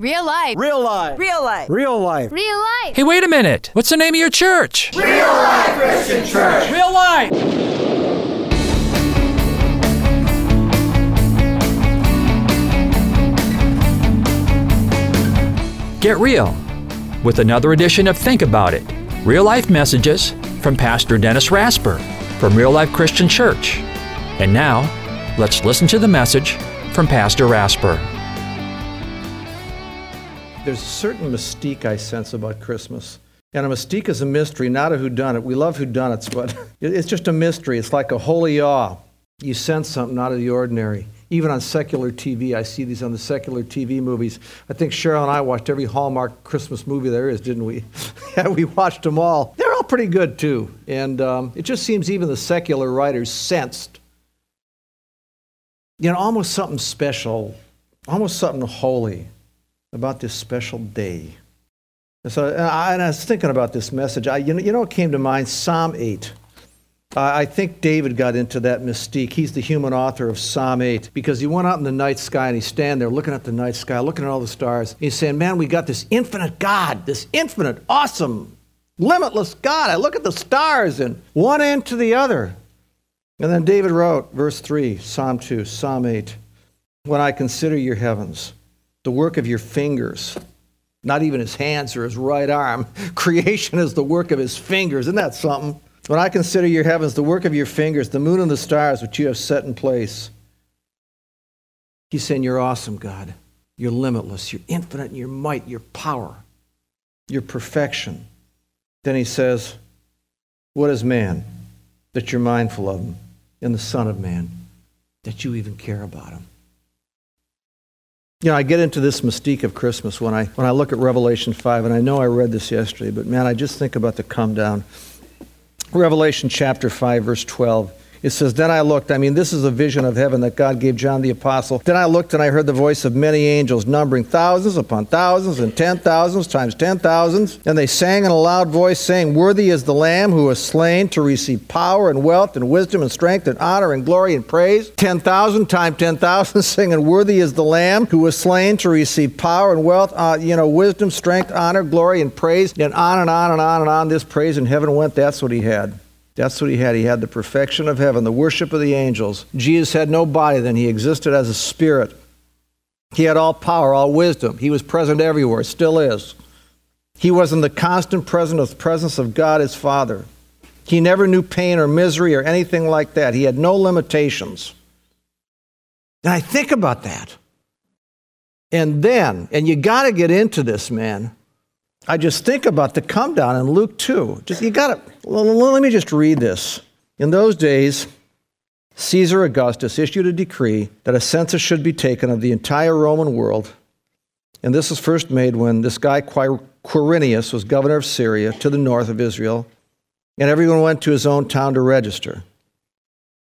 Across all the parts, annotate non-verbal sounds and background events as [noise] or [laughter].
Real life. Real life. Real life. Real life. Real life. Hey, wait a minute. What's the name of your church? Real Life Christian Church. Real Life. Get real with another edition of Think About It real life messages from Pastor Dennis Rasper from Real Life Christian Church. And now, let's listen to the message from Pastor Rasper. There's a certain mystique I sense about Christmas. And a mystique is a mystery, not a whodunit. We love whodunits, but [laughs] it's just a mystery. It's like a holy awe. You sense something out of the ordinary. Even on secular TV, I see these on the secular TV movies. I think Cheryl and I watched every Hallmark Christmas movie there is, didn't we? [laughs] yeah, we watched them all. They're all pretty good, too. And um, it just seems even the secular writers sensed, you know, almost something special, almost something holy about this special day. And so, and I, and I was thinking about this message. I, you, know, you know what came to mind? Psalm 8. I think David got into that mystique. He's the human author of Psalm 8 because he went out in the night sky and he's standing there looking at the night sky, looking at all the stars. He's saying, Man, we got this infinite God, this infinite, awesome, limitless God. I look at the stars and one end to the other. And then David wrote, verse 3, Psalm 2, Psalm 8 When I consider your heavens, the work of your fingers, not even his hands or his right arm, [laughs] creation is the work of his fingers. Isn't that something? When I consider your heavens, the work of your fingers, the moon and the stars which you have set in place, he's saying, You're awesome, God. You're limitless. You're infinite in your might, your power, your perfection. Then he says, What is man that you're mindful of him, and the Son of Man that you even care about him? You know, I get into this mystique of Christmas when I, when I look at Revelation 5, and I know I read this yesterday, but man, I just think about the come down. Revelation chapter 5, verse 12. It says, Then I looked. I mean, this is a vision of heaven that God gave John the Apostle. Then I looked and I heard the voice of many angels, numbering thousands upon thousands and ten thousands times ten thousands. And they sang in a loud voice, saying, Worthy is the Lamb who was slain to receive power and wealth and wisdom and strength and honor and glory and praise. Ten thousand times ten thousand, [laughs] singing, Worthy is the Lamb who was slain to receive power and wealth, uh, you know, wisdom, strength, honor, glory, and praise. And on and on and on and on this praise in heaven went. That's what he had. That's what he had. He had the perfection of heaven, the worship of the angels. Jesus had no body then. He existed as a spirit. He had all power, all wisdom. He was present everywhere, still is. He was in the constant presence of, presence of God his Father. He never knew pain or misery or anything like that. He had no limitations. And I think about that. And then, and you got to get into this, man. I just think about the come down in Luke 2. Just you got to let me just read this. In those days, Caesar Augustus issued a decree that a census should be taken of the entire Roman world. And this was first made when this guy Quirinius was governor of Syria to the north of Israel, and everyone went to his own town to register.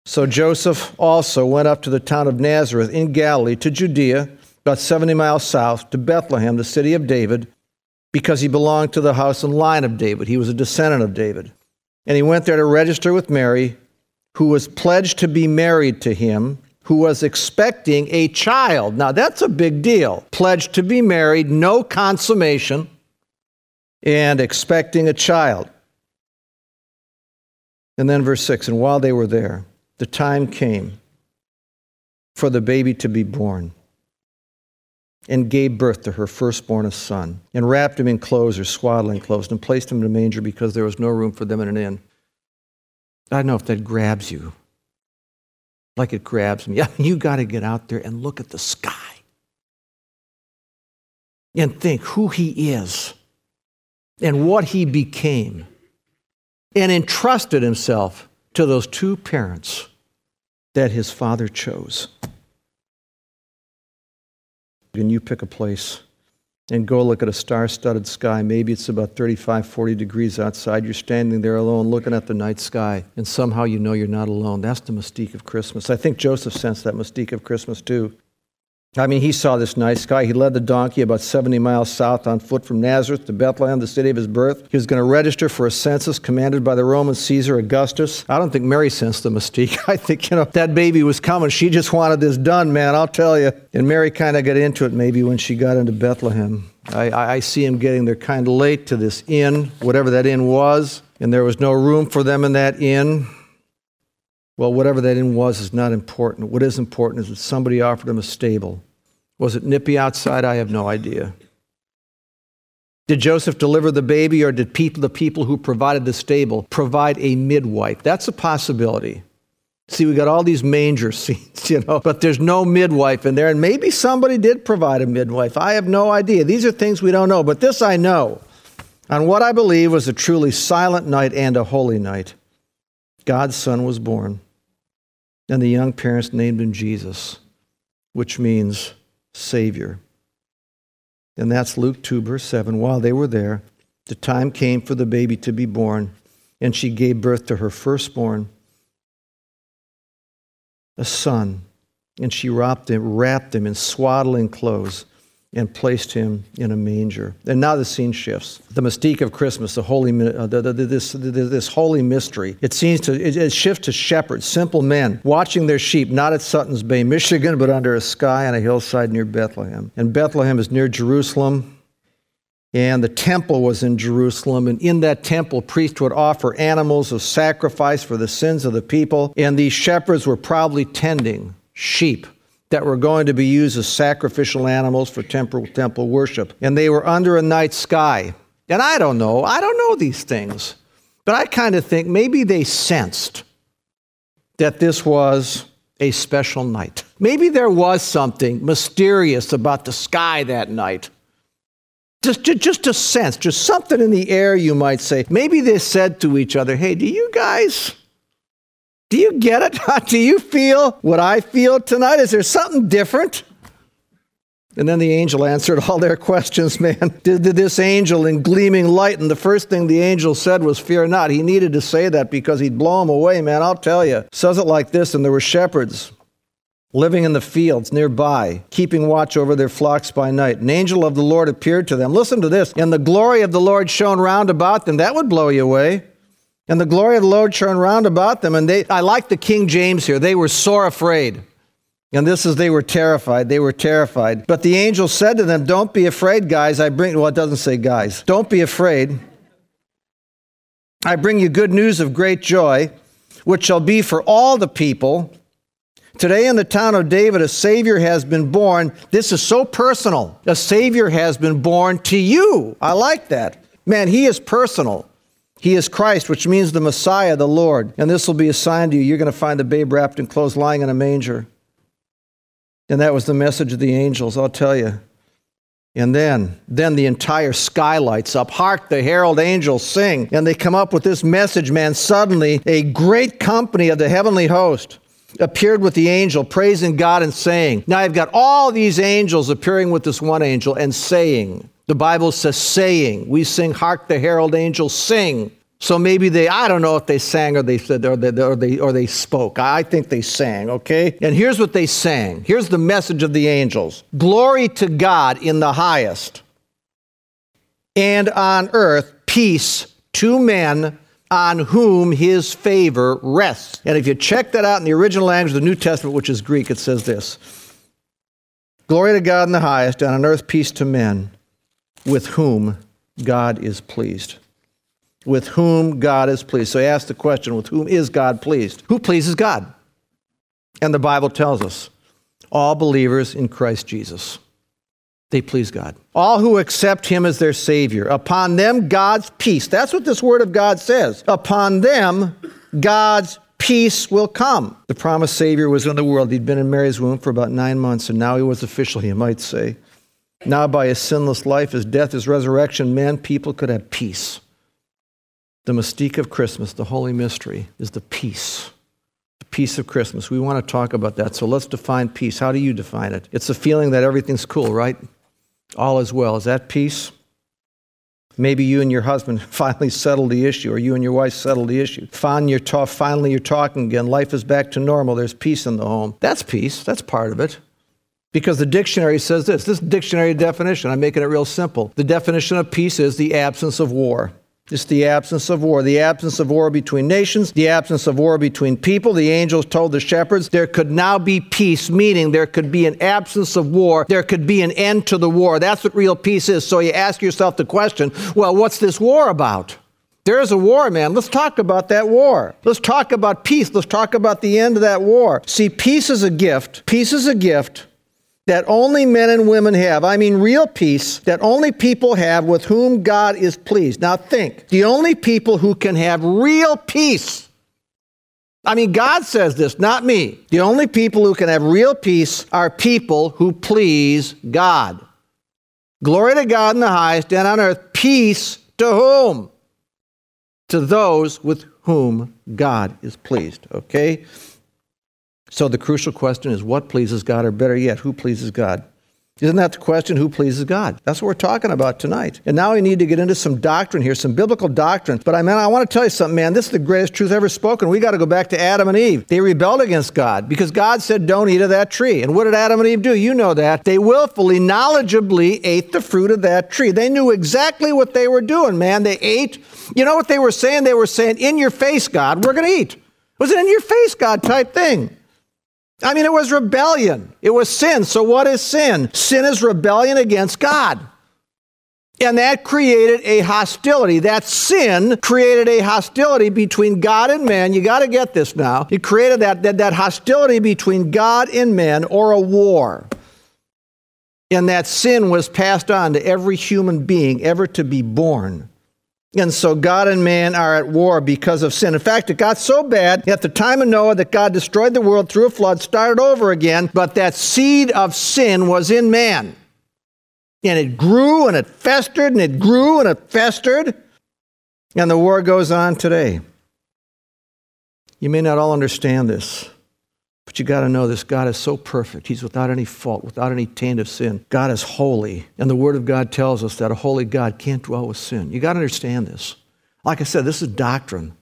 So Joseph also went up to the town of Nazareth in Galilee to Judea, about 70 miles south, to Bethlehem, the city of David because he belonged to the house and line of David. He was a descendant of David. And he went there to register with Mary, who was pledged to be married to him, who was expecting a child. Now, that's a big deal. Pledged to be married, no consummation, and expecting a child. And then, verse 6 And while they were there, the time came for the baby to be born and gave birth to her firstborn a son, and wrapped him in clothes or swaddling clothes, and placed him in a manger because there was no room for them in an inn. I don't know if that grabs you like it grabs me. [laughs] You got to get out there and look at the sky and think who he is and what he became and entrusted himself to those two parents that his father chose and you pick a place and go look at a star studded sky. Maybe it's about 35, 40 degrees outside. You're standing there alone looking at the night sky, and somehow you know you're not alone. That's the mystique of Christmas. I think Joseph sensed that mystique of Christmas too. I mean, he saw this nice guy. He led the donkey about 70 miles south on foot from Nazareth to Bethlehem, the city of his birth. He was going to register for a census commanded by the Roman Caesar Augustus. I don't think Mary sensed the mystique. [laughs] I think, you know, that baby was coming. She just wanted this done, man, I'll tell you. And Mary kind of got into it maybe when she got into Bethlehem. I, I see him getting there kind of late to this inn, whatever that inn was, and there was no room for them in that inn. Well, whatever that inn was is not important. What is important is that somebody offered him a stable. Was it nippy outside? I have no idea. Did Joseph deliver the baby, or did people, the people who provided the stable provide a midwife? That's a possibility. See, we got all these manger [laughs] scenes, you know, but there's no midwife in there, and maybe somebody did provide a midwife. I have no idea. These are things we don't know, but this I know. On what I believe was a truly silent night and a holy night, God's Son was born. And the young parents named him Jesus, which means Savior. And that's Luke 2, verse 7. While they were there, the time came for the baby to be born, and she gave birth to her firstborn, a son. And she wrapped him, wrapped him in swaddling clothes and placed him in a manger. And now the scene shifts. The mystique of Christmas, the holy, uh, the, the, this, the, this holy mystery, it seems to it, it shifts to shepherds, simple men, watching their sheep, not at Sutton's Bay, Michigan, but under a sky on a hillside near Bethlehem. And Bethlehem is near Jerusalem. And the temple was in Jerusalem. And in that temple, priests would offer animals of sacrifice for the sins of the people. And these shepherds were probably tending sheep that were going to be used as sacrificial animals for temple, temple worship. And they were under a night sky. And I don't know, I don't know these things, but I kind of think maybe they sensed that this was a special night. Maybe there was something mysterious about the sky that night. Just, just, just a sense, just something in the air, you might say. Maybe they said to each other, Hey, do you guys do you get it? [laughs] Do you feel what I feel tonight? Is there something different? And then the angel answered all their [laughs] questions, man. Did this angel in gleaming light? And the first thing the angel said was, Fear not. He needed to say that because he'd blow them away, man. I'll tell you. Says it like this And there were shepherds living in the fields nearby, keeping watch over their flocks by night. An angel of the Lord appeared to them. Listen to this. And the glory of the Lord shone round about them. That would blow you away. And the glory of the Lord shone round about them. And they, I like the King James here. They were sore afraid. And this is, they were terrified. They were terrified. But the angel said to them, Don't be afraid, guys. I bring, well, it doesn't say guys. Don't be afraid. I bring you good news of great joy, which shall be for all the people. Today in the town of David, a Savior has been born. This is so personal. A Savior has been born to you. I like that. Man, He is personal. He is Christ, which means the Messiah, the Lord. And this will be a sign to you. You're going to find the babe wrapped in clothes lying in a manger. And that was the message of the angels, I'll tell you. And then, then the entire sky lights up. Hark, the herald angels sing. And they come up with this message, man. Suddenly, a great company of the heavenly host appeared with the angel, praising God and saying, Now I've got all these angels appearing with this one angel and saying, the Bible says saying. We sing, Hark the Herald Angels Sing. So maybe they, I don't know if they sang or they said or they, or they, or they spoke. I think they sang, okay? And here's what they sang. Here's the message of the angels Glory to God in the highest, and on earth peace to men on whom his favor rests. And if you check that out in the original language of the New Testament, which is Greek, it says this Glory to God in the highest, and on earth peace to men with whom God is pleased. With whom God is pleased. So he asked the question with whom is God pleased? Who pleases God? And the Bible tells us all believers in Christ Jesus. They please God. All who accept him as their Savior. Upon them, God's peace. That's what this word of God says. Upon them, God's peace will come. The promised Savior was in the world. He'd been in Mary's womb for about nine months, and now he was official, you might say. Now, by his sinless life, his death, his resurrection, man, people could have peace. The mystique of Christmas, the holy mystery, is the peace. The peace of Christmas. We want to talk about that. So let's define peace. How do you define it? It's a feeling that everything's cool, right? All is well. Is that peace? Maybe you and your husband [laughs] finally settled the issue, or you and your wife settled the issue. Finally you're, ta- finally, you're talking again. Life is back to normal. There's peace in the home. That's peace. That's part of it. Because the dictionary says this. This dictionary definition, I'm making it real simple. The definition of peace is the absence of war. It's the absence of war, the absence of war between nations, the absence of war between people. The angels told the shepherds there could now be peace, meaning there could be an absence of war. There could be an end to the war. That's what real peace is. So you ask yourself the question well, what's this war about? There is a war, man. Let's talk about that war. Let's talk about peace. Let's talk about the end of that war. See, peace is a gift. Peace is a gift that only men and women have. I mean, real peace that only people have with whom God is pleased. Now, think the only people who can have real peace. I mean, God says this, not me. The only people who can have real peace are people who please God. Glory to God in the highest, and on earth, peace to whom? To those with whom God is pleased. Okay? So the crucial question is what pleases God, or better yet, who pleases God? Isn't that the question? Who pleases God? That's what we're talking about tonight. And now we need to get into some doctrine here, some biblical doctrine. But I mean, I want to tell you something, man. This is the greatest truth ever spoken. We got to go back to Adam and Eve. They rebelled against God because God said, "Don't eat of that tree." And what did Adam and Eve do? You know that they willfully, knowledgeably ate the fruit of that tree. They knew exactly what they were doing, man. They ate. You know what they were saying? They were saying, "In your face, God, we're going to eat." It was an in your face, God type thing. I mean, it was rebellion. It was sin. So, what is sin? Sin is rebellion against God. And that created a hostility. That sin created a hostility between God and man. You got to get this now. It created that, that, that hostility between God and man or a war. And that sin was passed on to every human being ever to be born. And so God and man are at war because of sin. In fact, it got so bad at the time of Noah that God destroyed the world through a flood, started over again, but that seed of sin was in man. And it grew and it festered and it grew and it festered. And the war goes on today. You may not all understand this. But you got to know this God is so perfect. He's without any fault, without any taint of sin. God is holy. And the Word of God tells us that a holy God can't dwell with sin. You got to understand this. Like I said, this is doctrine.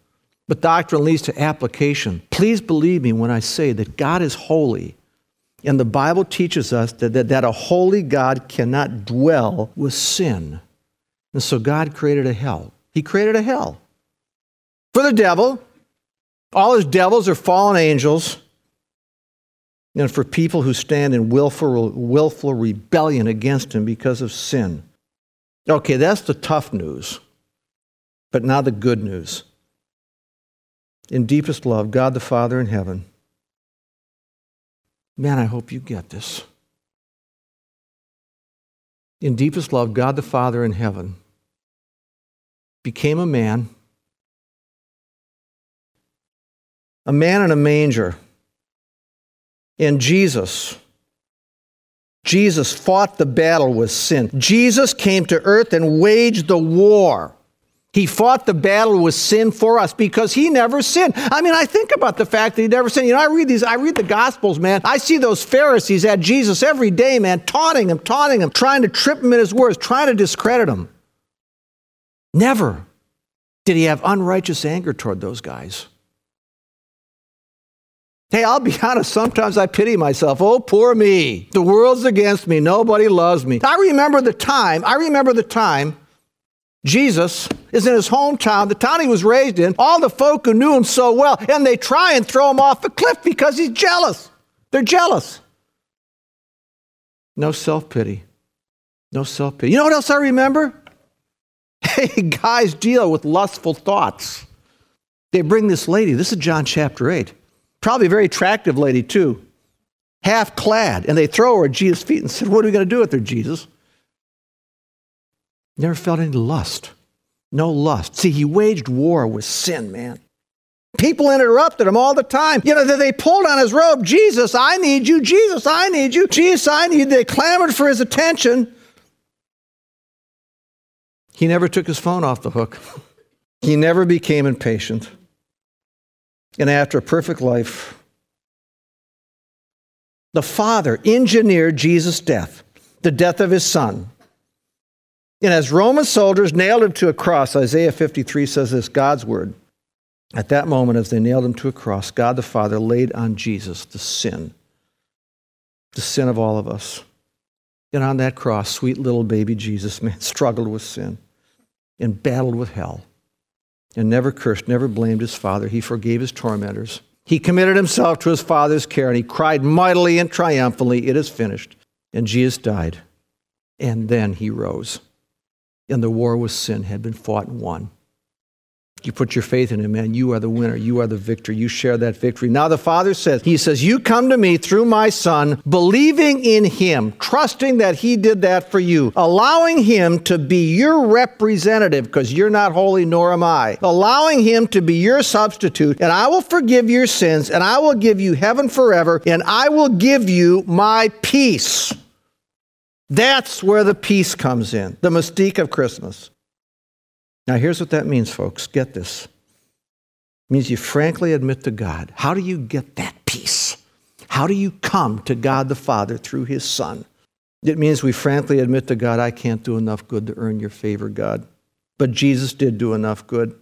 But doctrine leads to application. Please believe me when I say that God is holy. And the Bible teaches us that, that, that a holy God cannot dwell with sin. And so God created a hell. He created a hell for the devil. All his devils are fallen angels and for people who stand in willful, willful rebellion against him because of sin. Okay, that's the tough news. But now the good news. In deepest love, God the Father in heaven. Man, I hope you get this. In deepest love, God the Father in heaven became a man, a man in a manger in Jesus. Jesus fought the battle with sin. Jesus came to earth and waged the war. He fought the battle with sin for us because he never sinned. I mean, I think about the fact that he never sinned. You know, I read these, I read the Gospels, man. I see those Pharisees at Jesus every day, man, taunting him, taunting him, trying to trip him in his words, trying to discredit him. Never did he have unrighteous anger toward those guys. Hey, I'll be [laughs] honest, sometimes I pity myself. Oh, poor me. The world's against me. Nobody loves me. I remember the time, I remember the time Jesus is in his hometown, the town he was raised in, all the folk who knew him so well, and they try and throw him off a cliff because he's jealous. They're jealous. No self pity. No self pity. You know what else I remember? [laughs] Hey, guys deal with lustful thoughts. They bring this lady, this is John chapter 8 Probably a very attractive lady, too, half clad. And they throw her at Jesus' feet and said, What are we going to do with her, Jesus? Never felt any lust. No lust. See, he waged war with sin, man. People interrupted him all the time. You know, they pulled on his robe. Jesus, I need you. Jesus, I need you. Jesus, I need you. They clamored for his attention. He never took his phone off the hook. [laughs] He never became impatient and after a perfect life. The Father engineered Jesus' death, the death of his Son. And as Roman soldiers nailed him to a cross, Isaiah 53 says this God's word. At that moment, as they nailed him to a cross, God the Father laid on Jesus the sin the sin of all of us. And on that cross, sweet little baby Jesus, man, [laughs] struggled with sin and battled with hell and never cursed, never blamed his father. He forgave his tormentors. He committed himself to his father's care and he cried mightily and triumphantly, It is finished. And Jesus died. And then he rose. And the war with sin had been fought and won. You put your faith in him, man. You are the winner. You are the victor. You share that victory. Now, the Father says, He says, You come to me through my Son, believing in him, trusting that he did that for you, allowing him to be your representative, because you're not holy, nor am I, allowing him to be your substitute, and I will forgive your sins, and I will give you heaven forever, and I will give you my peace. That's where the peace comes in, the mystique of Christmas. Now, here's what that means, folks. Get this. It means you frankly admit to God. How do you get that peace? How do you come to God the Father through His Son? It means we frankly admit to God, I can't do enough good to earn your favor, God. But Jesus did do enough good.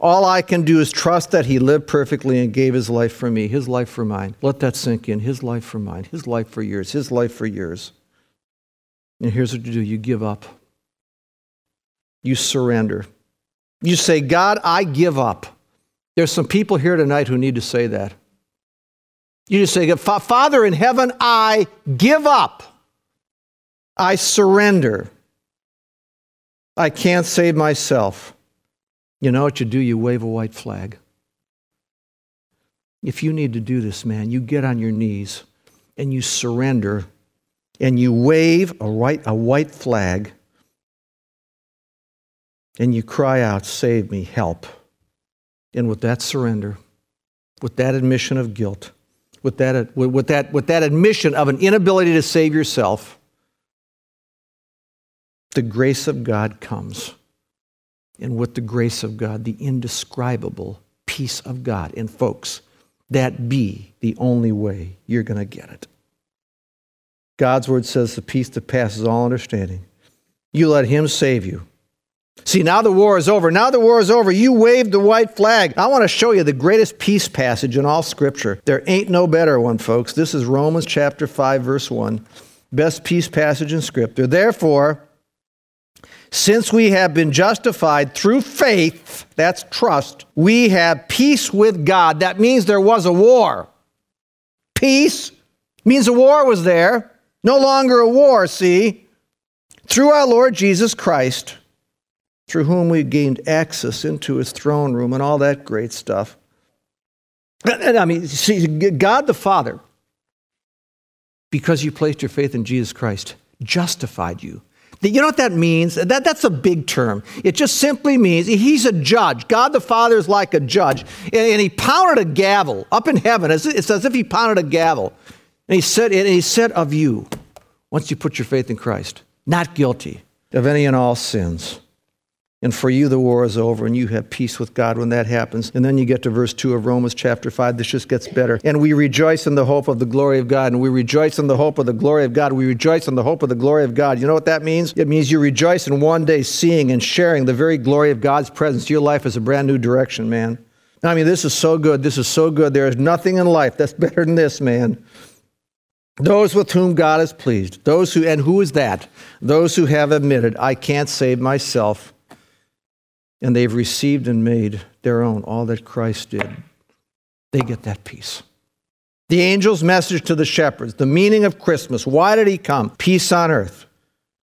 All I can do is trust that He lived perfectly and gave His life for me, His life for mine. Let that sink in. His life for mine, His life for yours, His life for yours. And here's what you do you give up you surrender. You say, God, I give up. There's some people here tonight who need to say that. You just say, Father in heaven, I give up. I surrender. I can't save myself. You know what you do? You wave a white flag. If you need to do this, man, you get on your knees and you surrender and you wave a white, a white flag and you cry out, Save me, help. And with that surrender, with that admission of guilt, with that, with, that, with that admission of an inability to save yourself, the grace of God comes. And with the grace of God, the indescribable peace of God. And folks, that be the only way you're going to get it. God's word says the peace that passes all understanding. You let Him save you. See, now the war is over. Now the war is over. You waved the white flag. I want to show you the greatest peace passage in all Scripture. There ain't no better one, folks. This is Romans chapter 5, verse 1. Best peace passage in Scripture. Therefore, since we have been justified through faith, that's trust, we have peace with God. That means there was a war. Peace means a war was there. No longer a war, see? Through our Lord Jesus Christ through whom we gained access into his throne room and all that great stuff. And, I mean, see, God the Father, because you placed your faith in Jesus Christ, justified you. You know what that means? That, that's a big term. It just simply means he's a judge. God the Father is like a judge. And, and he pounded a gavel up in heaven. It's as if he pounded a gavel. And he said, and he said of you, once you put your faith in Christ, not guilty of any and all sins. And for you, the war is over, and you have peace with God when that happens. And then you get to verse 2 of Romans chapter 5. This just gets better. And we rejoice in the hope of the glory of God. And we rejoice in the hope of the glory of God. We rejoice in the hope of the glory of God. You know what that means? It means you rejoice in one day seeing and sharing the very glory of God's presence. Your life is a brand new direction, man. I mean, this is so good. This is so good. There is nothing in life that's [laughs] better than this, man. Those with whom God is pleased. Those who, and who is that? Those who have admitted, I can't save myself and they've received and made their own all that Christ did, they get that peace. The angel's message to the shepherds, the meaning of Christmas. Why did he come? Peace on earth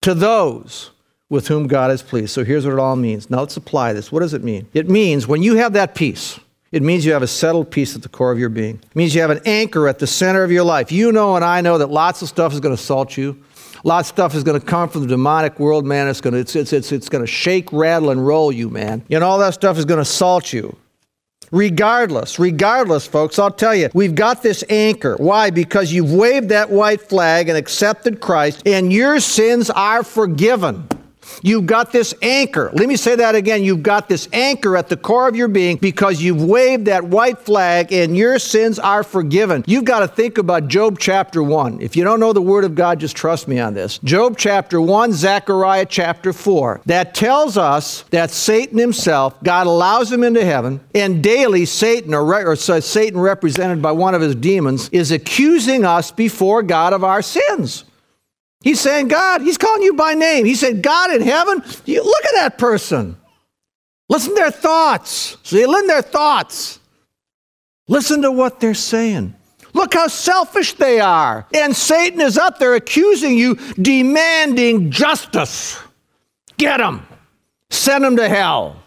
to those with whom God is pleased. So here's what it all means. Now let's apply this. What does it mean? It means when you have that peace, it means you have a settled peace at the core of your being. It means you have an anchor at the center of your life. You know and I know that lots of stuff is going to assault you. A lot of stuff is going to come from the demonic world, man. It's going to, it's, it's, it's, it's going to shake, rattle, and roll you, man. And all that stuff is going to assault you. Regardless, regardless, folks, I'll tell you, we've got this anchor. Why? Because you've waved that white flag and accepted Christ, and your sins are forgiven. You've got this anchor. Let me say that again. You've got this anchor at the core of your being because you've waved that white flag and your sins are forgiven. You've got to think about Job chapter 1. If you don't know the Word of God, just trust me on this. Job chapter 1, Zechariah chapter 4. That tells us that Satan himself, God allows him into heaven, and daily Satan, or, or Satan represented by one of his demons, is accusing us before God of our sins. He's saying, God, he's calling you by name. He said, God in heaven, you, look at that person. Listen to their thoughts. See, listen to their thoughts. Listen to what they're saying. Look how selfish they are. And Satan is up there accusing you, demanding justice. Get him. Send him to hell.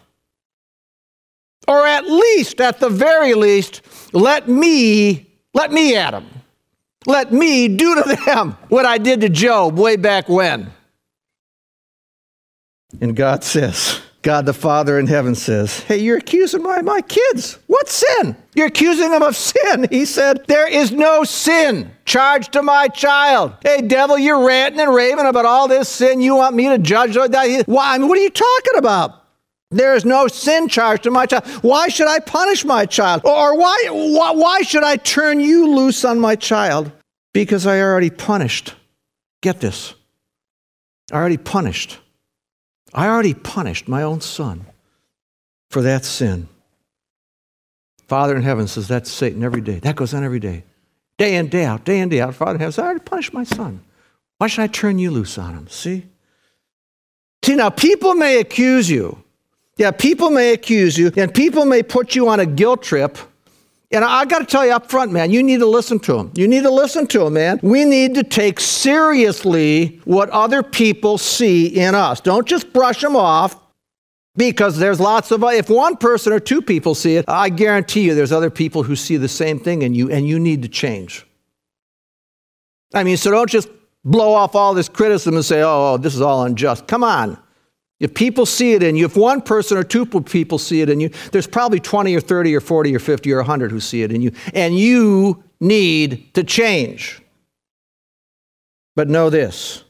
Or at least, at the very least, let me, let me at him. Let me do to them what I did to Job way back when. And God says, God the Father in heaven says, Hey, you're accusing my, my kids. What sin? You're accusing them of sin. He said, There is no sin charged to my child. Hey, devil, you're ranting and raving about all this sin. You want me to judge? Why? I mean, what are you talking about? There is no sin charged to my child. Why should I punish my child? Or why, why, why should I turn you loose on my child? Because I already punished. Get this. I already punished. I already punished my own son for that sin. Father in heaven says that's Satan every day. That goes on every day. Day in, day out, day in, day out. Father in heaven says, I already punished my son. Why should I turn you loose on him? See? See, now people may accuse you yeah, people may accuse you and people may put you on a guilt trip. And I got to tell you up front, man, you need to listen to them. You need to listen to them, man. We need to take seriously what other people see in us. Don't just brush them off because there's lots of, if one person or two people see it, I guarantee you there's other people who see the same thing in you and you need to change. I mean, so don't just blow off all this criticism and say, oh, oh this is all unjust. Come on. If people see it in you, if one person or two people see it in you, there's probably 20 or 30 or 40 or 50 or 100 who see it in you. And you need to change. But know this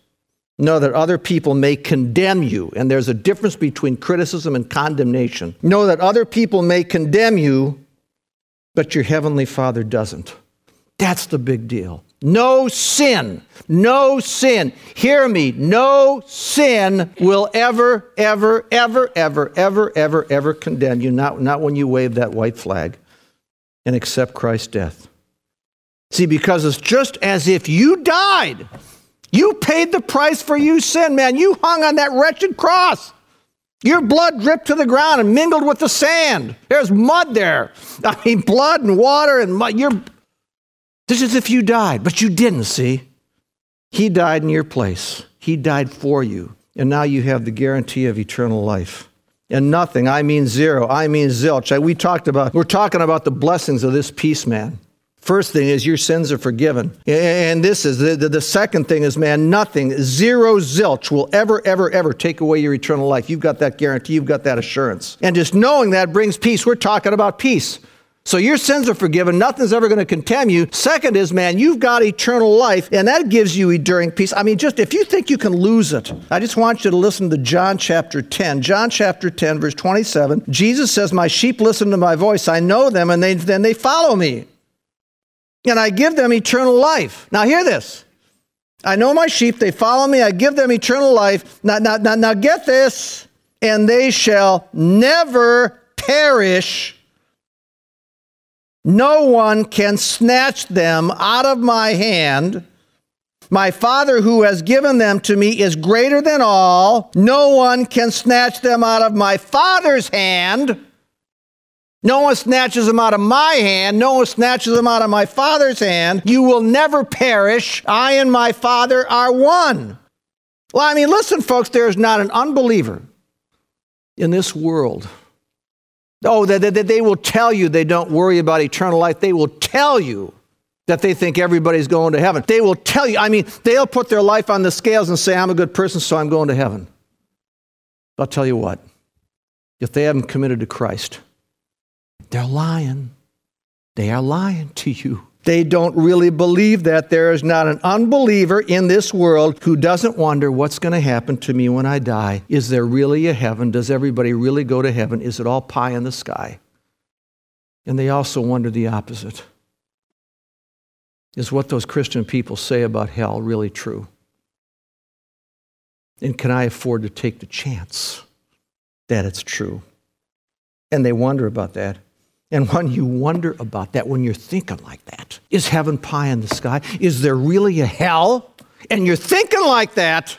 know that other people may condemn you, and there's a difference between criticism and condemnation. Know that other people may condemn you, but your Heavenly Father doesn't. That's the big deal. No sin, no sin, hear me, no sin will ever, ever, ever, ever, ever, ever, ever condemn you, not, not when you wave that white flag and accept Christ's death. See, because it's just as if you died. You paid the price for you sin, man. You hung on that wretched cross. Your blood dripped to the ground and mingled with the sand. There's mud there. [laughs] I mean, blood and water and mud. Your this is if you died, but you didn't, see? He died in your place. He died for you. And now you have the guarantee of eternal life. And nothing, I mean zero, I mean zilch. We talked about, we're talking about the blessings of this peace, man. First thing is your sins are forgiven. And this is the, the, the, second thing is, man, nothing, zero zilch will ever, ever, ever take away your eternal life. You've got that guarantee, you've got that assurance. And just knowing that brings peace. We're talking about peace. So your sins are forgiven. Nothing's ever going to condemn you. Second is, man, you've got eternal life, and that gives you enduring peace. I mean, just if you think you can lose it, I just want you to listen to John chapter 10. John chapter 10, verse 27. Jesus says, My sheep listen to my voice. I know them, and they, then they follow me. And I give them eternal life. Now, hear this. I know my sheep, they follow me, I give them eternal life. Now, now, now, now get this, and they shall never perish no one can snatch them out of my hand. My Father who has given them to me is greater than all. No one can snatch them out of my Father's hand. No one snatches them out of my hand. No one snatches them out of my Father's hand. You will never perish. I and my Father are one. Well, I mean, listen, folks, there is not an unbeliever in this world Oh, that, that, they will tell you they don't worry about eternal life. They will tell you that they think everybody's going to heaven. They will tell you, I mean, they'll put their life on the scales and say, I'm a good person, so I'm going to heaven. I'll tell you what, if they haven't committed to Christ, they're lying. They are lying to you. They don't really believe that. There is not an unbeliever in this world who doesn't wonder what's going to happen to me when I die. Is there really a heaven? Does everybody really go to heaven? Is it all pie in the sky? And they also wonder the opposite. Is what those Christian people say about hell really true? And can I afford to take the chance that it's true? And they wonder about that. And when you wonder about that, when you're thinking like that, is heaven pie in the sky? Is there really a hell? And you're thinking like that,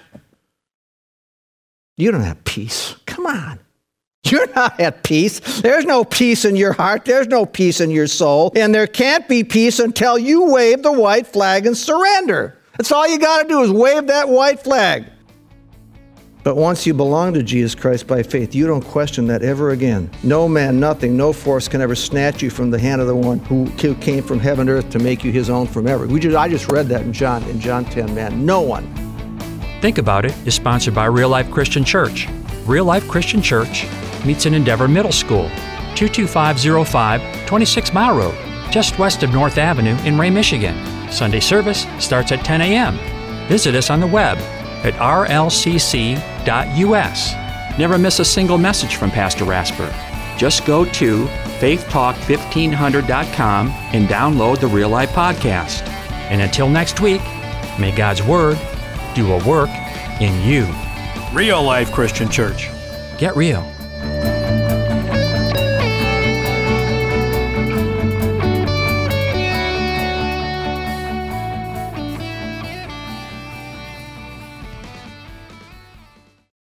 you don't have peace. Come on. You're not at peace. There's no peace in your heart. There's no peace in your soul. And there can't be peace until you wave the white flag and surrender. That's all you got to do is wave that white flag. But once you belong to Jesus Christ by faith, you don't question that ever again. No man, nothing, no force can ever snatch you from the hand of the one who came from heaven and earth to make you his own forever. We just, I just read that in John, in John 10, man. No one. Think About It is sponsored by Real Life Christian Church. Real Life Christian Church meets in Endeavor Middle School, 22505 26 Mile Road, just west of North Avenue in Ray, Michigan. Sunday service starts at 10 a.m. Visit us on the web at rlcc.us. Never miss a single message from Pastor Rasper. Just go to faithtalk1500.com and download the Real Life Podcast. And until next week, may God's Word do a work in you. Real Life Christian Church. Get real.